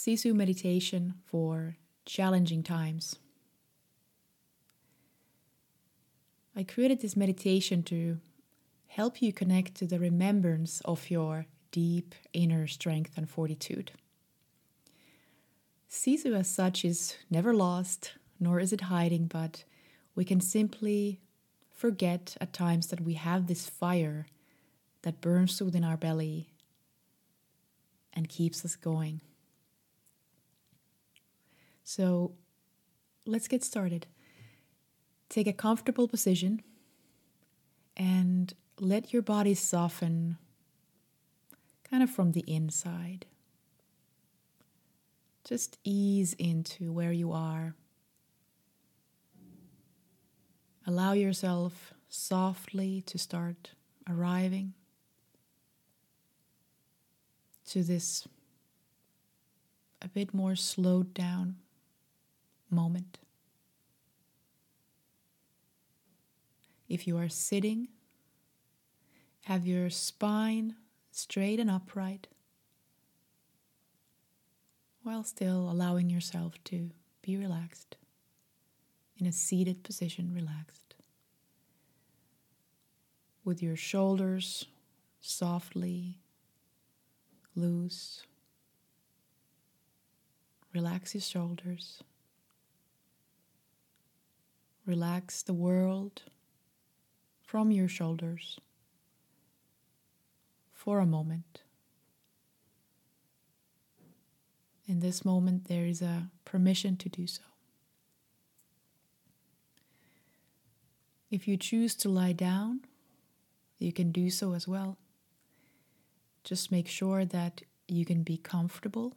Sisu meditation for challenging times. I created this meditation to help you connect to the remembrance of your deep inner strength and fortitude. Sisu, as such, is never lost, nor is it hiding, but we can simply forget at times that we have this fire that burns within our belly and keeps us going. So let's get started. Take a comfortable position and let your body soften kind of from the inside. Just ease into where you are. Allow yourself softly to start arriving to this a bit more slowed down moment. If you are sitting, have your spine straight and upright while still allowing yourself to be relaxed in a seated position, relaxed. With your shoulders softly loose. Relax your shoulders. Relax the world from your shoulders for a moment. In this moment, there is a permission to do so. If you choose to lie down, you can do so as well. Just make sure that you can be comfortable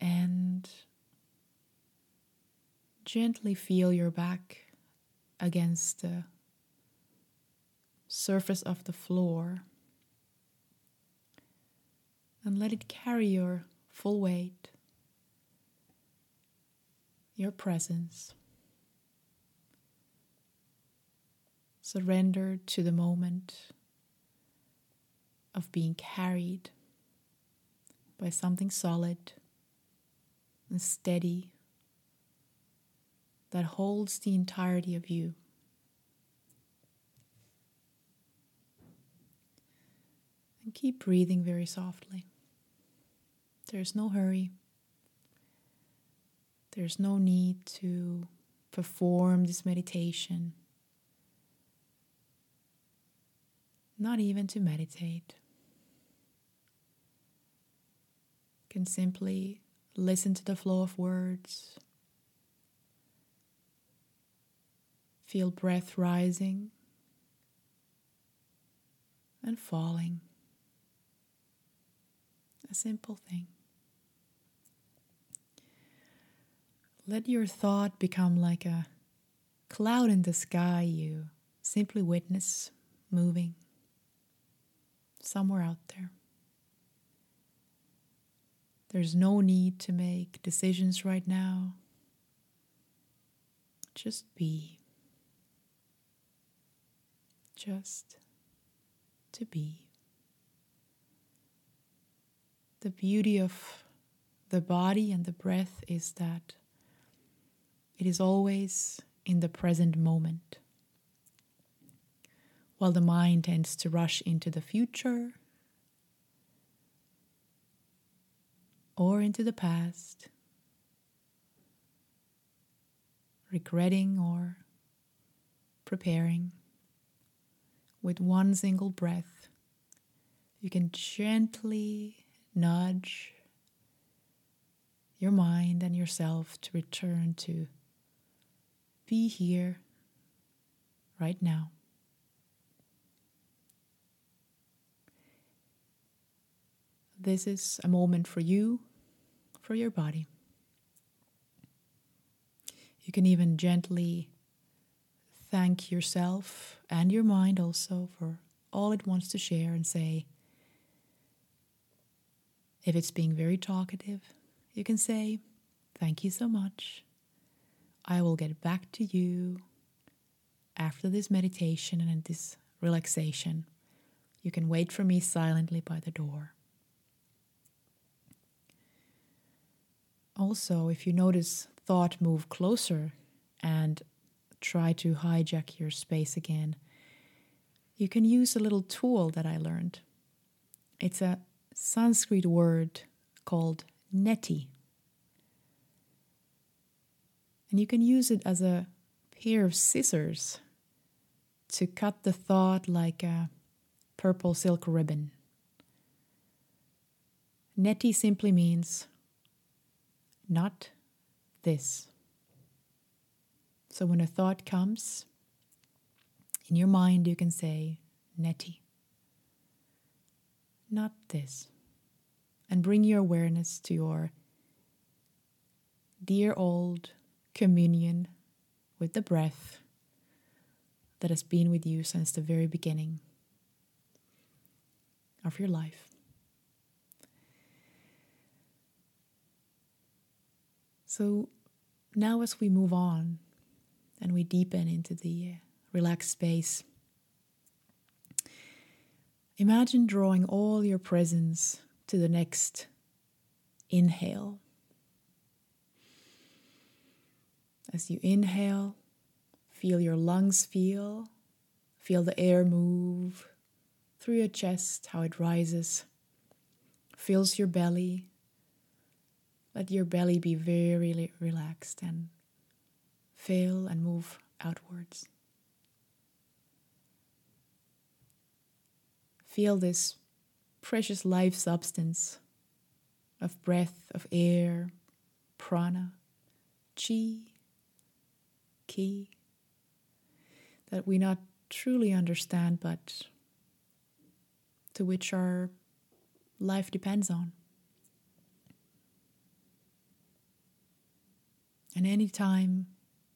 and gently feel your back against the surface of the floor and let it carry your full weight, your presence. Surrender to the moment of being carried by something solid and steady that holds the entirety of you. And keep breathing very softly. There's no hurry. There's no need to perform this meditation, not even to meditate. You can simply listen to the flow of words Feel breath rising and falling. A simple thing. Let your thought become like a cloud in the sky you simply witness moving somewhere out there. There's no need to make decisions right now. Just be just to be. The beauty of the body and the breath is that it is always in the present moment. While the mind tends to rush into the future or into the past, regretting or preparing with one single breath, you can gently nudge your mind and yourself to return to be here right now. This is a moment for you, for your body. You can even gently thank yourself and your mind also for all it wants to share and say. If it's being very talkative, you can say, Thank you so much. I will get back to you after this meditation and this relaxation. You can wait for me silently by the door. also, if you notice thought move closer and try to hijack your space again, you can use a little tool that I learned. It's a Sanskrit word called neti. And you can use it as a pair of scissors to cut the thought like a purple silk ribbon. Neti simply means not this. So when a thought comes, in your mind you can say, Neti, not this. And bring your awareness to your dear old communion with the breath that has been with you since the very beginning of your life. So now, as we move on and we deepen into the uh, relaxed space, imagine drawing all your presence to the next inhale. As you inhale, feel your lungs feel, feel the air move through your chest, how it rises, fills your belly, let your belly be very relaxed and fill and move outwards. Feel this precious life substance of breath, of air, prana, chi, ki, that we not truly understand, but to which our life depends on. And any time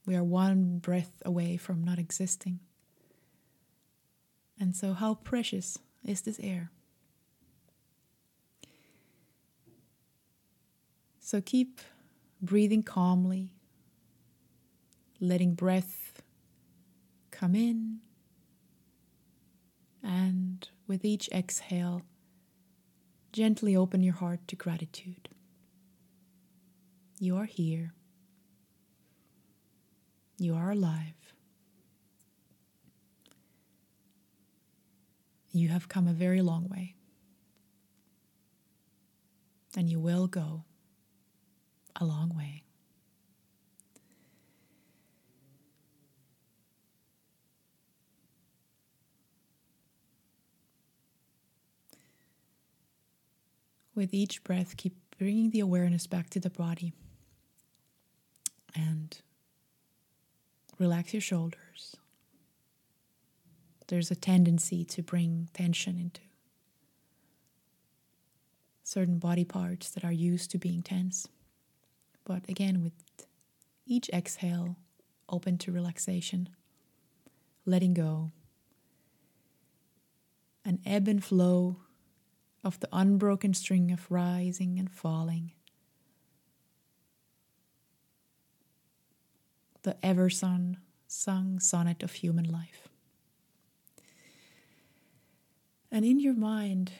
we are one breath away from not existing. And so, how precious is this air? So, keep breathing calmly, letting breath come in, and with each exhale, gently open your heart to gratitude. You are here. You are alive. You have come a very long way. And you will go a long way. With each breath, keep bringing the awareness back to the body and relax your shoulders. There's a tendency to bring tension into certain body parts that are used to being tense. But again, with each exhale, open to relaxation, letting go, an ebb and flow of the unbroken string of rising and falling the ever sung, sung sonnet of human life. And in your mind,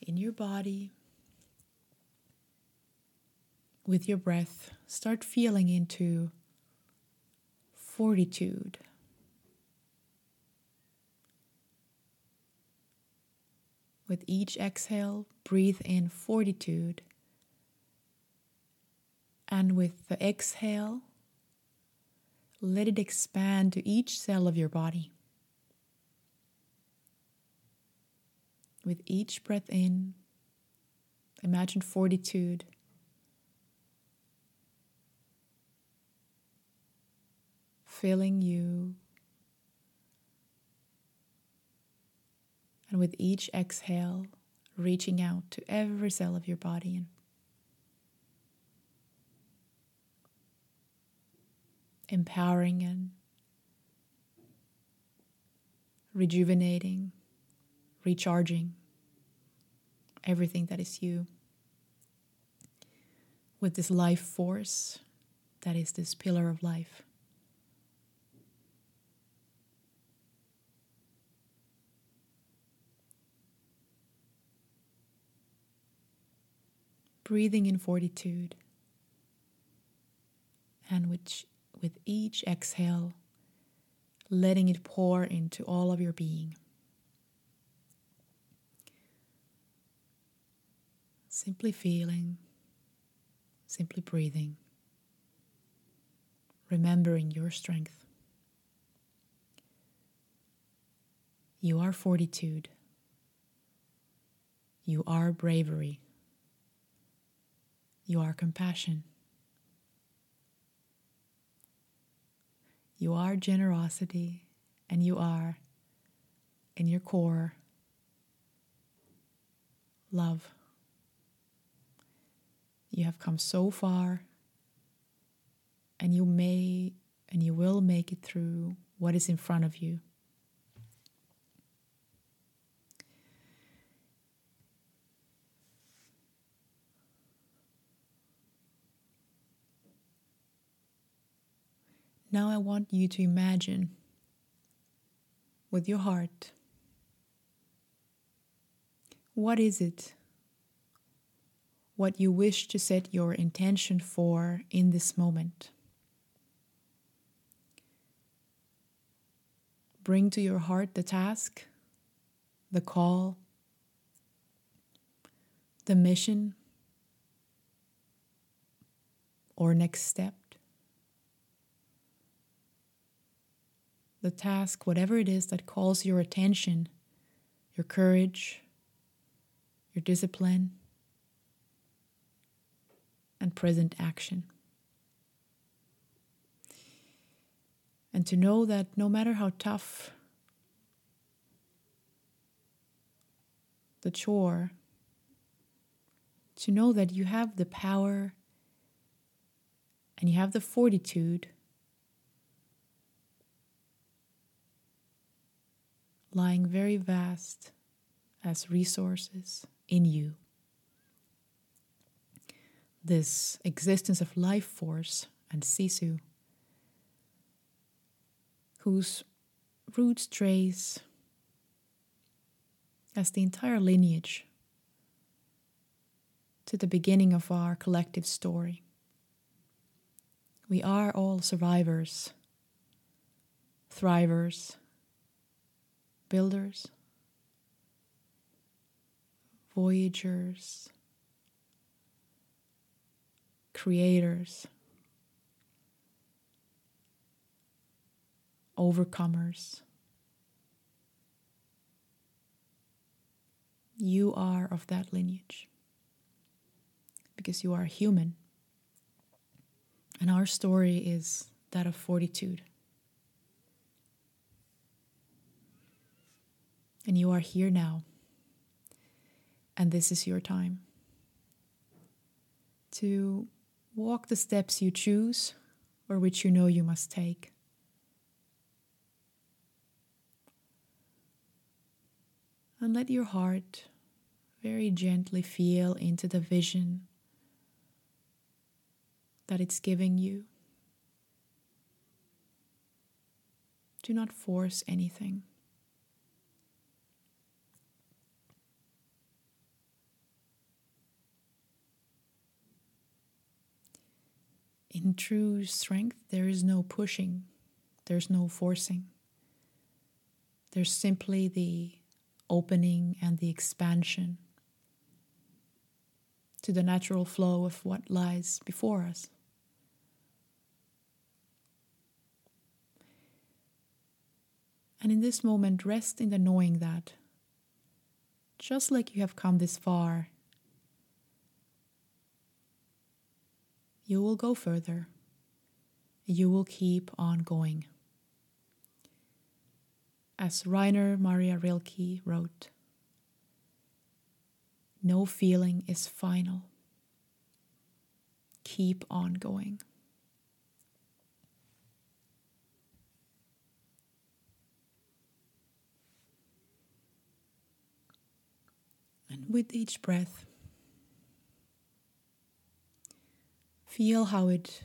in your body, with your breath, start feeling into fortitude. With each exhale, breathe in fortitude. And with the exhale, let it expand to each cell of your body. With each breath in, imagine fortitude. Filling you. And with each exhale, reaching out to every cell of your body and empowering and rejuvenating, recharging everything that is you with this life force that is this pillar of life. Breathing in fortitude And which, with each exhale, letting it pour into all of your being. Simply feeling, simply breathing, remembering your strength. You are fortitude. You are bravery. You are compassion. You are generosity, and you are, in your core, love. You have come so far, and you may and you will make it through what is in front of you. Now I want you to imagine with your heart what is it what you wish to set your intention for in this moment. Bring to your heart the task, the call, the mission, or next step. The task, whatever it is that calls your attention, your courage, your discipline and present action. And to know that no matter how tough the chore, to know that you have the power and you have the fortitude lying very vast as resources in you this existence of life force and Sisu, whose roots trace as the entire lineage to the beginning of our collective story. We are all survivors, thrivers, builders, voyagers, creators, overcomers. You are of that lineage because you are human. And our story is that of fortitude. And you are here now. And this is your time to Walk the steps you choose or which you know you must take. And let your heart very gently feel into the vision that it's giving you. Do not force anything. In true strength, there is no pushing, there's no forcing. There's simply the opening and the expansion to the natural flow of what lies before us. And in this moment, rest in the knowing that just like you have come this far you will go further. You will keep on going. As Rainer Maria Rilke wrote, no feeling is final. Keep on going. And with each breath, Feel how it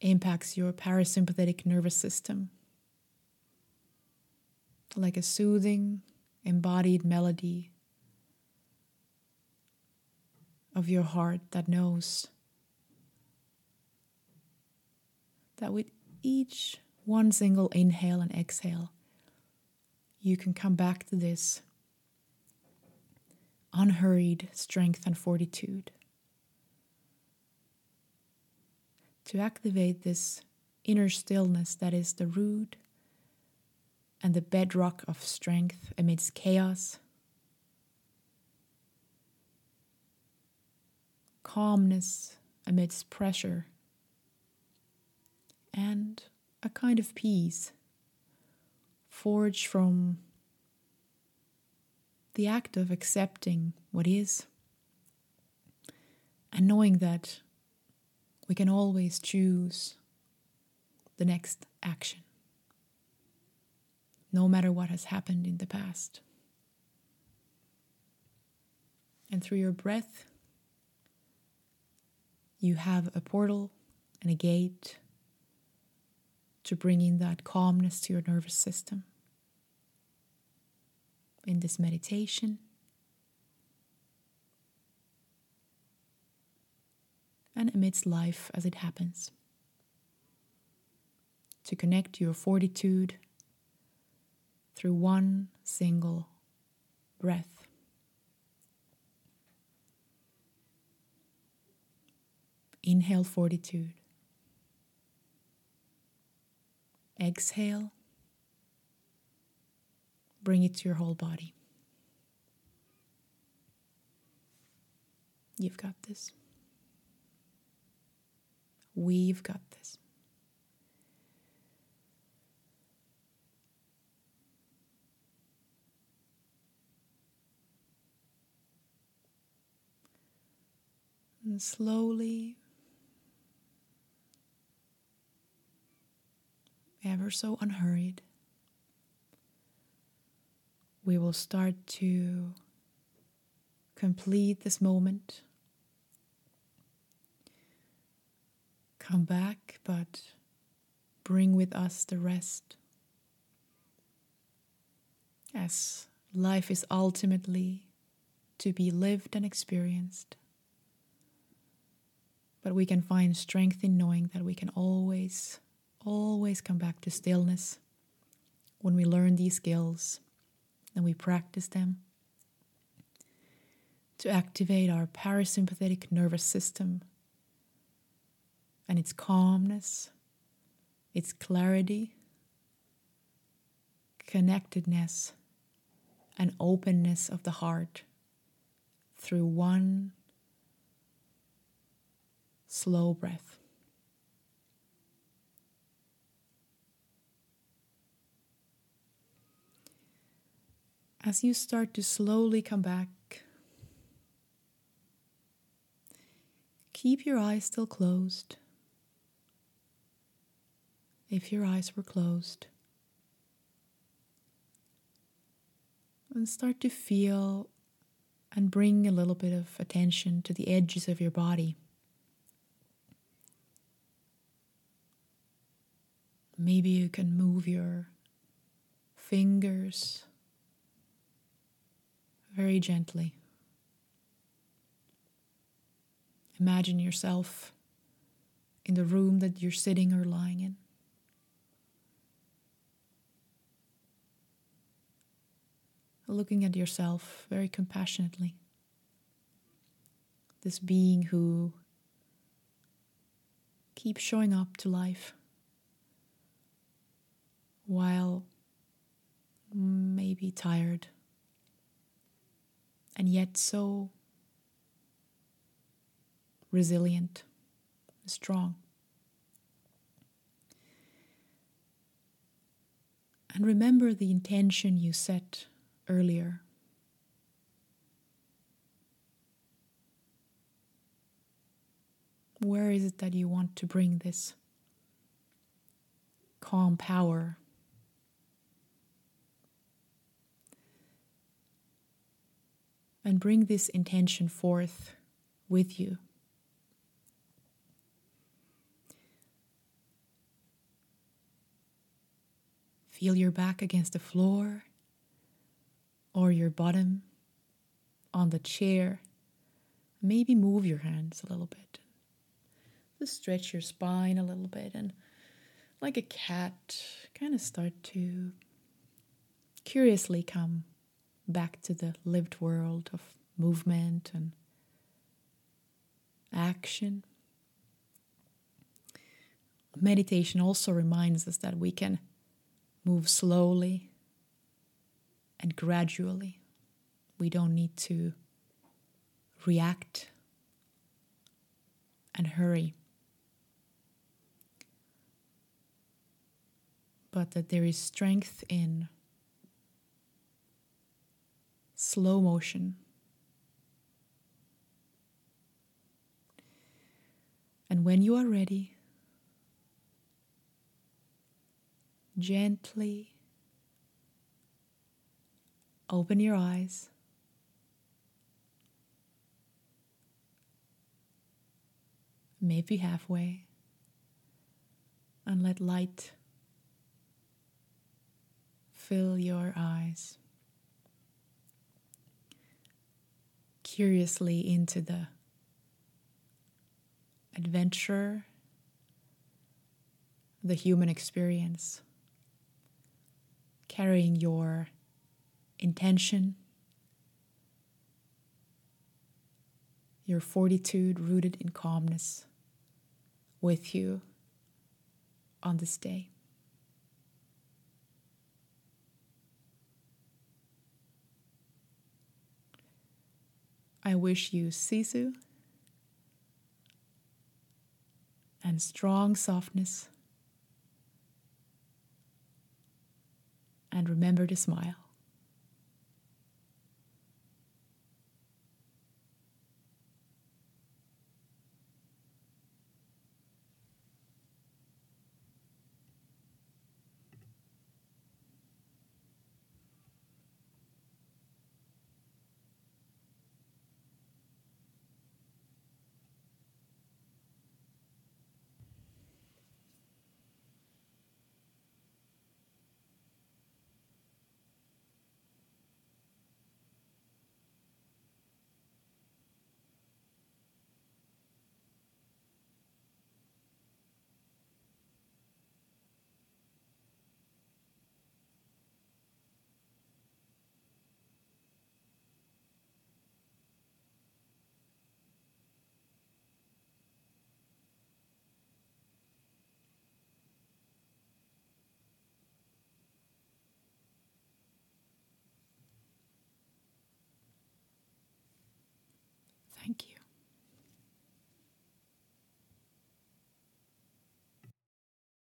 impacts your parasympathetic nervous system. Like a soothing, embodied melody of your heart that knows that with each one single inhale and exhale, you can come back to this unhurried strength and fortitude. To activate this inner stillness that is the root and the bedrock of strength amidst chaos, calmness amidst pressure, and a kind of peace forged from the act of accepting what is and knowing that we can always choose the next action, no matter what has happened in the past. And through your breath, you have a portal and a gate to bring in that calmness to your nervous system in this meditation. And amidst life as it happens. To connect your fortitude through one single breath. Inhale fortitude. Exhale Bring it to your whole body. You've got this. We've got this. And slowly, ever so unhurried, we will start to complete this moment. Come back, but bring with us the rest. As life is ultimately to be lived and experienced. But we can find strength in knowing that we can always, always come back to stillness when we learn these skills and we practice them to activate our parasympathetic nervous system and its calmness, its clarity, connectedness, and openness of the heart through one slow breath. as you start to slowly come back, keep your eyes still closed. If your eyes were closed, and start to feel and bring a little bit of attention to the edges of your body. Maybe you can move your fingers very gently. Imagine yourself in the room that you're sitting or lying in. Looking at yourself very compassionately. This being who keeps showing up to life while maybe tired and yet so resilient, strong. And remember the intention you set earlier. Where is it that you want to bring this calm power and bring this intention forth with you. Feel your back against the floor or your bottom on the chair. Maybe move your hands a little bit. Just stretch your spine a little bit and like a cat, kind of start to curiously come back to the lived world of movement and action. Meditation also reminds us that we can move slowly and gradually. We don't need to react and hurry. But that there is strength in slow motion. And when you are ready, gently open your eyes. Maybe halfway, and let light fill your eyes. Curiously into the adventure, the human experience, carrying your intention, your fortitude rooted in calmness with you on this day. I wish you sisu and strong softness. And remember to smile.